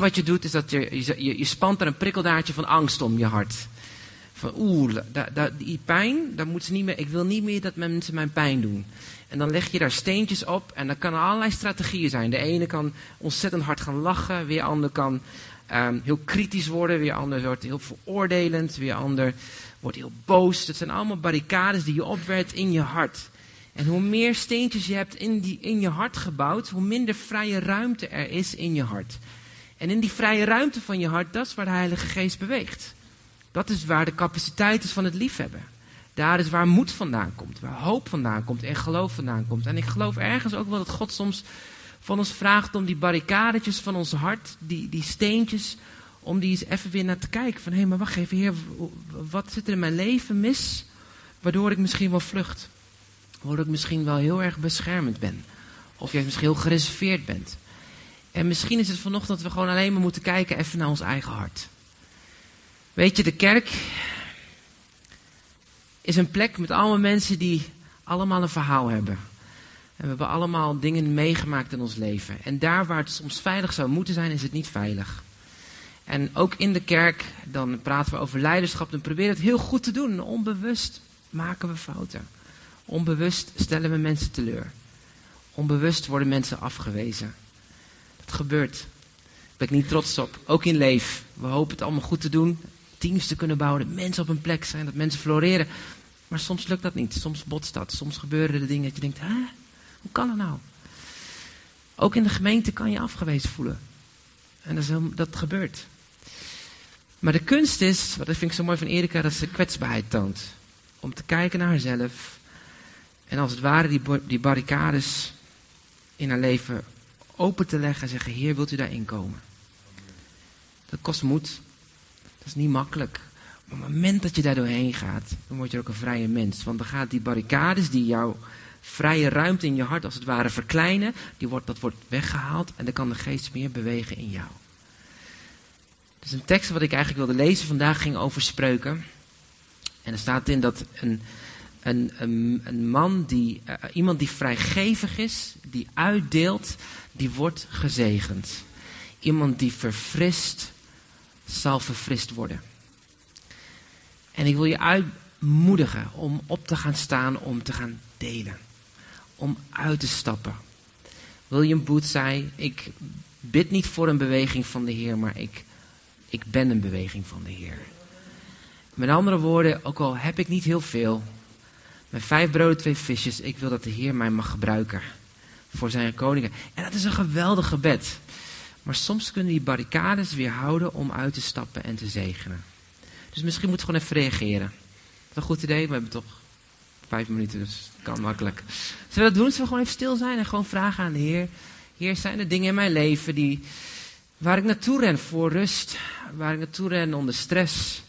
Wat je doet is dat je, je, je spant er een prikkeldaadje van angst om je hart. Van oeh, die pijn, daar moet ze niet meer, ik wil niet meer dat mensen mijn pijn doen. En dan leg je daar steentjes op en dan kan er allerlei strategieën zijn. De ene kan ontzettend hard gaan lachen, weer ander kan ehm, heel kritisch worden, weer ander wordt heel veroordelend, weer ander wordt heel boos. Dat zijn allemaal barricades die je opwerpt in je hart. En hoe meer steentjes je hebt in, die, in je hart gebouwd, hoe minder vrije ruimte er is in je hart. En in die vrije ruimte van je hart, dat is waar de Heilige Geest beweegt. Dat is waar de capaciteit is van het liefhebben. Daar is waar moed vandaan komt, waar hoop vandaan komt en geloof vandaan komt. En ik geloof ergens ook wel dat God soms van ons vraagt om die barricadetjes van ons hart, die, die steentjes, om die eens even weer naar te kijken. Van hé, hey, maar wacht even, Heer, wat zit er in mijn leven mis, waardoor ik misschien wel vlucht? Waardoor ik misschien wel heel erg beschermend ben. Of jij misschien heel gereserveerd bent. En misschien is het vanochtend dat we gewoon alleen maar moeten kijken even naar ons eigen hart. Weet je, de kerk is een plek met allemaal mensen die allemaal een verhaal hebben. En we hebben allemaal dingen meegemaakt in ons leven. En daar waar het soms veilig zou moeten zijn, is het niet veilig. En ook in de kerk, dan praten we over leiderschap. Dan proberen we het heel goed te doen. Onbewust maken we fouten. Onbewust stellen we mensen teleur. Onbewust worden mensen afgewezen. Gebeurt. Daar ben ik niet trots op. Ook in leef. We hopen het allemaal goed te doen. Teams te kunnen bouwen. Dat mensen op een plek zijn. Dat mensen floreren. Maar soms lukt dat niet. Soms botst dat. Soms gebeuren er dingen dat je denkt, hè? Hoe kan dat nou? Ook in de gemeente kan je afgewezen voelen. En dat, dat gebeurt. Maar de kunst is, wat ik vind ik zo mooi van Erika, dat ze kwetsbaarheid toont. Om te kijken naar haarzelf. En als het ware die, die barricades in haar leven open te leggen en zeggen, Heer, wilt u daarin komen? Dat kost moed. Dat is niet makkelijk. Maar op het moment dat je daar doorheen gaat, dan word je ook een vrije mens. Want dan gaat die barricades die jouw vrije ruimte in je hart als het ware verkleinen, die wordt, dat wordt weggehaald en dan kan de geest meer bewegen in jou. Dus een tekst wat ik eigenlijk wilde lezen vandaag ging over spreuken. En er staat in dat een, een, een, man, die, uh, iemand die vrijgevig is, die uitdeelt, die wordt gezegend. Iemand die verfrist, zal verfrist worden. En ik wil je uitmoedigen om op te gaan staan, om te gaan delen. Om uit te stappen. William Booth zei, ik bid niet voor een beweging van de Heer, maar ik, ik ben een beweging van de Heer. Met andere woorden, ook al heb ik niet heel veel, met vijf broden, twee visjes, ik wil dat de Heer mij mag gebruiken voor zijn koningen. En dat is een geweldig gebed. Maar soms kunnen die barricades weer houden om uit te stappen en te zegenen. Dus misschien moet je gewoon even reageren. Dat is een goed idee, we hebben toch vijf minuten, dus het kan makkelijk. Zullen we dat doen? Zullen we gewoon even stil zijn en gewoon vragen aan de Heer. Heer, zijn er dingen in mijn leven die, waar ik naartoe ren voor rust, waar ik naartoe ren onder stress.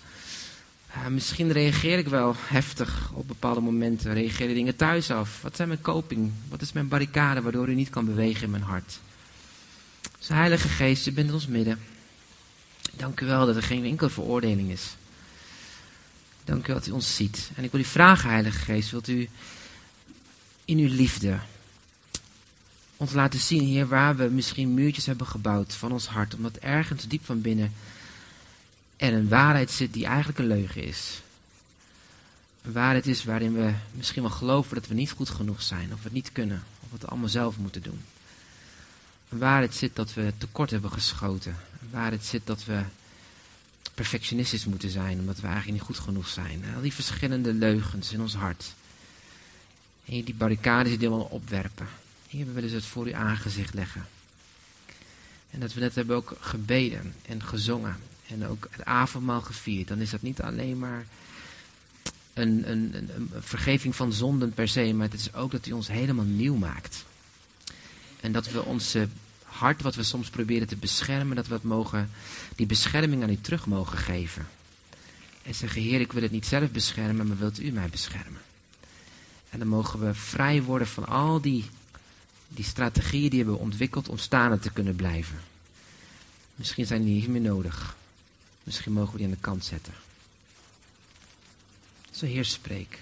Uh, misschien reageer ik wel heftig op bepaalde momenten. Reageer dingen thuis af. Wat zijn mijn coping? Wat is mijn barricade waardoor u niet kan bewegen in mijn hart? Dus Heilige Geest, u bent in ons midden. Dank u wel dat er geen enkele veroordeling is. Dank u wel dat u ons ziet. En ik wil u vragen, Heilige Geest, wilt u in uw liefde ons laten zien, Heer, waar we misschien muurtjes hebben gebouwd van ons hart, omdat ergens diep van binnen er een waarheid zit die eigenlijk een leugen is. Een waarheid is waarin we misschien wel geloven dat we niet goed genoeg zijn, of we het niet kunnen, of we het allemaal zelf moeten doen. Een waarheid zit dat we tekort hebben geschoten. Een waarheid zit dat we perfectionistisch moeten zijn, omdat we eigenlijk niet goed genoeg zijn. Al die verschillende leugens in ons hart. En die barricades die we opwerpen. Hier willen ze het voor uw aangezicht leggen. En dat we net hebben ook gebeden en gezongen. En ook het avondmaal gevierd. Dan is dat niet alleen maar een, een, een, vergeving van zonden per se. Maar het is ook dat u ons helemaal nieuw maakt. En dat we onze hart, wat we soms proberen te beschermen, dat we het mogen, die bescherming aan u terug mogen geven. En zeggen, Heer, ik wil het niet zelf beschermen, maar wilt u mij beschermen? En dan mogen we vrij worden van al die, die strategieën die hebben ontwikkeld om staande te kunnen blijven. Misschien zijn die niet meer nodig. Misschien mogen we die aan de kant zetten. Zo Heer, spreek.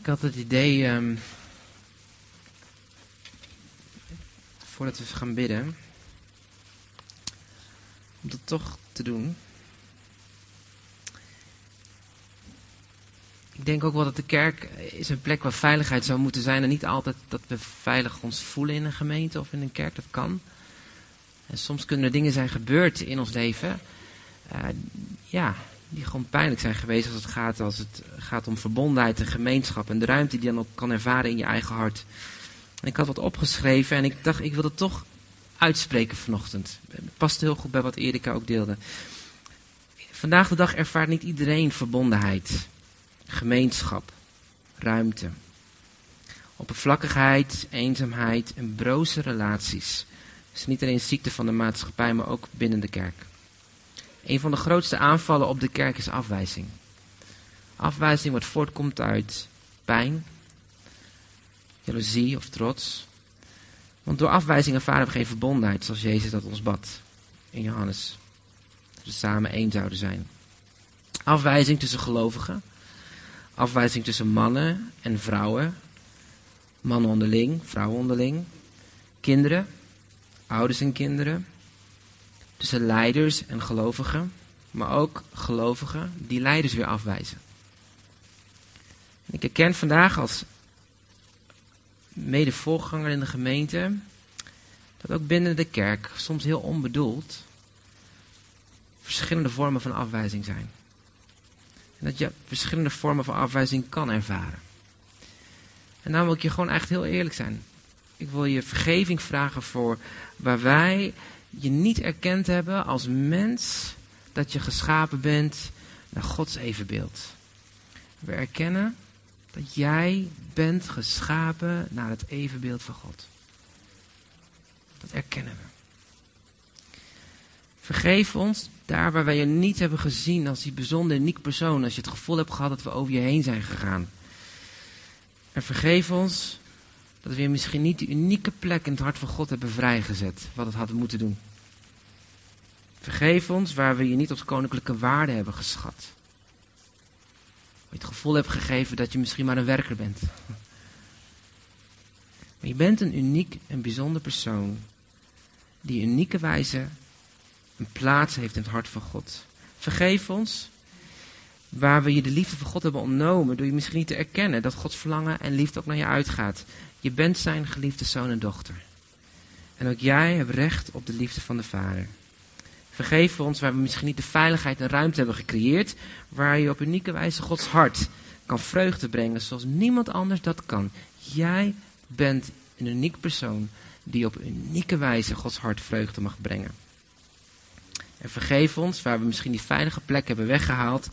Ik had het idee, ehm, voordat we gaan bidden, om dat toch te doen. Ik denk ook wel dat de kerk is een plek waar veiligheid zou moeten zijn. En niet altijd dat we veilig ons voelen in een gemeente of in een kerk. Dat kan. En soms kunnen er dingen zijn gebeurd in ons leven. Uh, ja, die gewoon pijnlijk zijn geweest als het gaat, als het gaat om verbondenheid en gemeenschap. En de ruimte die je dan ook kan ervaren in je eigen hart. En ik had wat opgeschreven en ik dacht, ik wil het toch uitspreken vanochtend. Het past heel goed bij wat Erika ook deelde. Vandaag de dag ervaart niet iedereen verbondenheid, gemeenschap, ruimte. Oppervlakkigheid, eenzaamheid en broze relaties. Is niet alleen ziekte van de maatschappij, maar ook binnen de kerk. Een van de grootste aanvallen op de kerk is afwijzing. Afwijzing wat voortkomt uit pijn, jaloezie of trots. Want door afwijzing ervaren we geen verbondenheid, zoals Jezus dat ons bad in Johannes. Dat we samen één zouden zijn. Afwijzing tussen gelovigen. Afwijzing tussen mannen en vrouwen. Mannen onderling, vrouwen onderling. Kinderen, ouders en kinderen tussen leiders en gelovigen, maar ook gelovigen die leiders weer afwijzen. ik herken vandaag als mede-voorganger in de gemeente dat ook binnen de kerk, soms heel onbedoeld, verschillende vormen van afwijzing zijn. En dat je verschillende vormen van afwijzing kan ervaren. En dan wil ik je gewoon echt heel eerlijk zijn. Ik wil je vergeving vragen voor waar wij je niet erkend hebben als mens dat je geschapen bent naar Gods evenbeeld. We erkennen dat jij bent geschapen naar het evenbeeld van God. Dat erkennen we. Vergeef ons daar waar wij je niet hebben gezien als die bijzonder uniek persoon. Als je het gevoel hebt gehad dat we over je heen zijn gegaan. En vergeef ons dat we misschien niet de unieke plek in het hart van God hebben vrijgezet. Wat het hadden moeten doen. Vergeef ons waar we je niet op koninklijke waarde hebben geschat. Waar je het gevoel hebt gegeven dat je misschien maar een werker bent. Maar je bent een uniek en bijzonder persoon. Die unieke wijze een plaats heeft in het hart van God. Vergeef ons waar we je de liefde van God hebben ontnomen. Door je misschien niet te erkennen dat Gods verlangen en liefde ook naar je uitgaat. Je bent zijn geliefde zoon en dochter. En ook jij hebt recht op de liefde van de Vader. Vergeef ons waar we misschien niet de veiligheid en ruimte hebben gecreëerd. Waar je op unieke wijze Gods hart kan vreugde brengen zoals niemand anders dat kan. Jij bent een uniek persoon die op unieke wijze Gods hart vreugde mag brengen. En vergeef ons waar we misschien die veilige plek hebben weggehaald.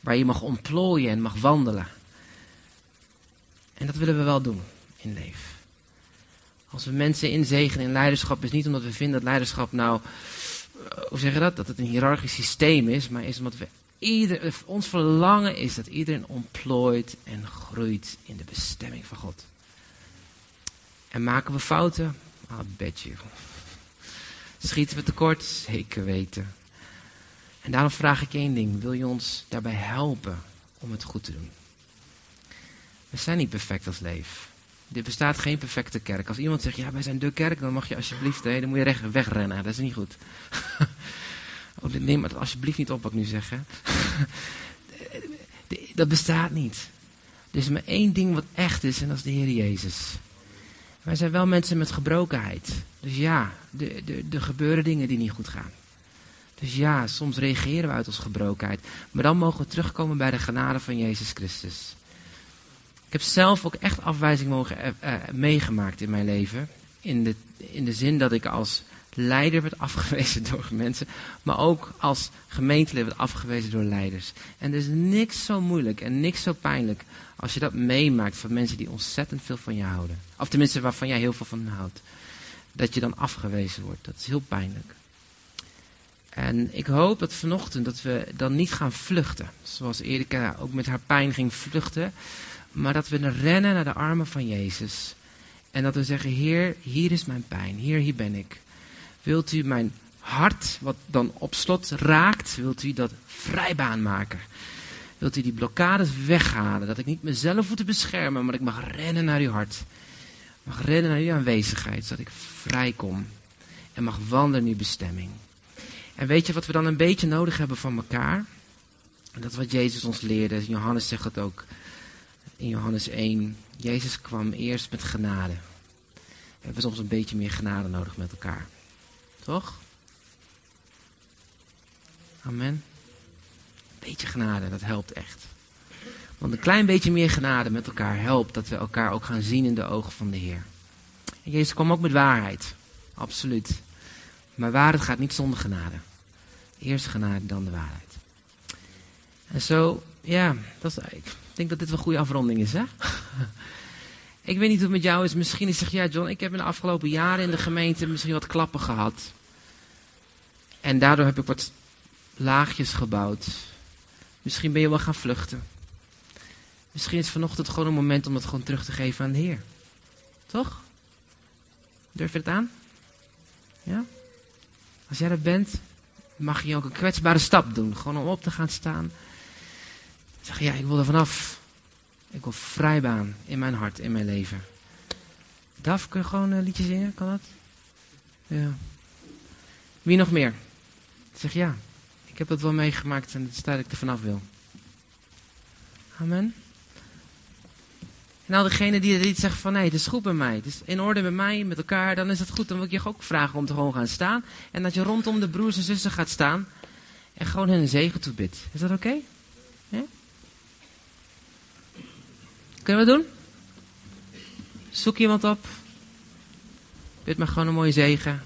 Waar je mag ontplooien en mag wandelen. En dat willen we wel doen in leven. Als we mensen inzegenen in leiderschap is niet omdat we vinden dat leiderschap nou hoe zeg je dat? Dat het een hiërarchisch systeem is, maar is omdat we ieder, ons verlangen is dat iedereen ontplooit en groeit in de bestemming van God. En maken we fouten? Ah, bedje. Schieten we tekort? Zeker weten. En daarom vraag ik één ding. Wil je ons daarbij helpen om het goed te doen? We zijn niet perfect als leef. Er bestaat geen perfecte kerk. Als iemand zegt, ja, wij zijn de kerk, dan mag je alsjeblieft, hè, dan moet je recht wegrennen. Dat is niet goed. oh, neem het alsjeblieft niet op wat ik nu zeg. Dat bestaat niet. Er is maar één ding wat echt is en dat is de Heer Jezus. Wij zijn wel mensen met gebrokenheid. Dus ja, er gebeuren dingen die niet goed gaan. Dus ja, soms reageren we uit ons gebrokenheid. Maar dan mogen we terugkomen bij de genade van Jezus Christus. Ik heb zelf ook echt afwijzing mogen uh, meegemaakt in mijn leven. In de, in de zin dat ik als leider werd afgewezen door mensen, maar ook als gemeentelid werd afgewezen door leiders. En er is niks zo moeilijk en niks zo pijnlijk als je dat meemaakt van mensen die ontzettend veel van je houden. Of tenminste waarvan jij heel veel van houdt. Dat je dan afgewezen wordt. Dat is heel pijnlijk. En ik hoop dat vanochtend dat we dan niet gaan vluchten. Zoals Erika ook met haar pijn ging vluchten. Maar dat we rennen naar de armen van Jezus. En dat we zeggen, Heer, hier is mijn pijn. Heer, hier ben ik. Wilt u mijn hart, wat dan op slot raakt, wilt u dat vrijbaan maken? wilt u die blokkades weghalen. Dat ik niet mezelf hoef te beschermen, maar ik mag rennen naar uw hart. Mag rennen naar uw aanwezigheid, zodat ik vrij kom. En mag wandelen in uw bestemming. En weet je wat we dan een beetje nodig hebben van elkaar? Dat is wat Jezus ons leerde. Johannes zegt het ook in Johannes 1. Jezus kwam eerst met genade. We hebben soms een beetje meer genade nodig met elkaar. Toch? Amen. Beetje genade, dat helpt echt. Want een klein beetje meer genade met elkaar helpt dat we elkaar ook gaan zien in de ogen van de Heer. Jezus kwam ook met waarheid. Absoluut. Maar waarheid gaat niet zonder genade. Eerst genade, dan de waarheid. En zo, ja, dat is, ik denk dat dit wel een goede afronding is, hè? ik weet niet hoe het met jou is. Misschien is zeg ja, John, ik heb in de afgelopen jaren in de gemeente misschien wat klappen gehad. En daardoor heb ik wat laagjes gebouwd. Misschien ben je wel gaan vluchten. Misschien is vanochtend gewoon een moment om het gewoon terug te geven aan de Heer. Toch? Durf je het aan? Ja? Als jij er bent, mag je ook een kwetsbare stap doen. Gewoon om op te gaan staan. Zeg ja, ik wil er vanaf. Ik wil vrijbaan in mijn hart, in mijn leven. Daf, kun je gewoon een liedje zingen? Kan dat? Ja. Wie nog meer? Zeg ja, ik heb dat wel meegemaakt en het is ik er vanaf wil. Amen. En al diegenen die, die zeggen van nee, het is goed bij mij. Het is in orde met mij, met elkaar, dan is het goed. Dan wil ik je ook vragen om te gewoon gaan staan. En dat je rondom de broers en zussen gaat staan. En gewoon hun een zegen toebidt. Is dat oké? Ja? Kunnen we doen? Zoek iemand op. Bid maar gewoon een mooie zegen.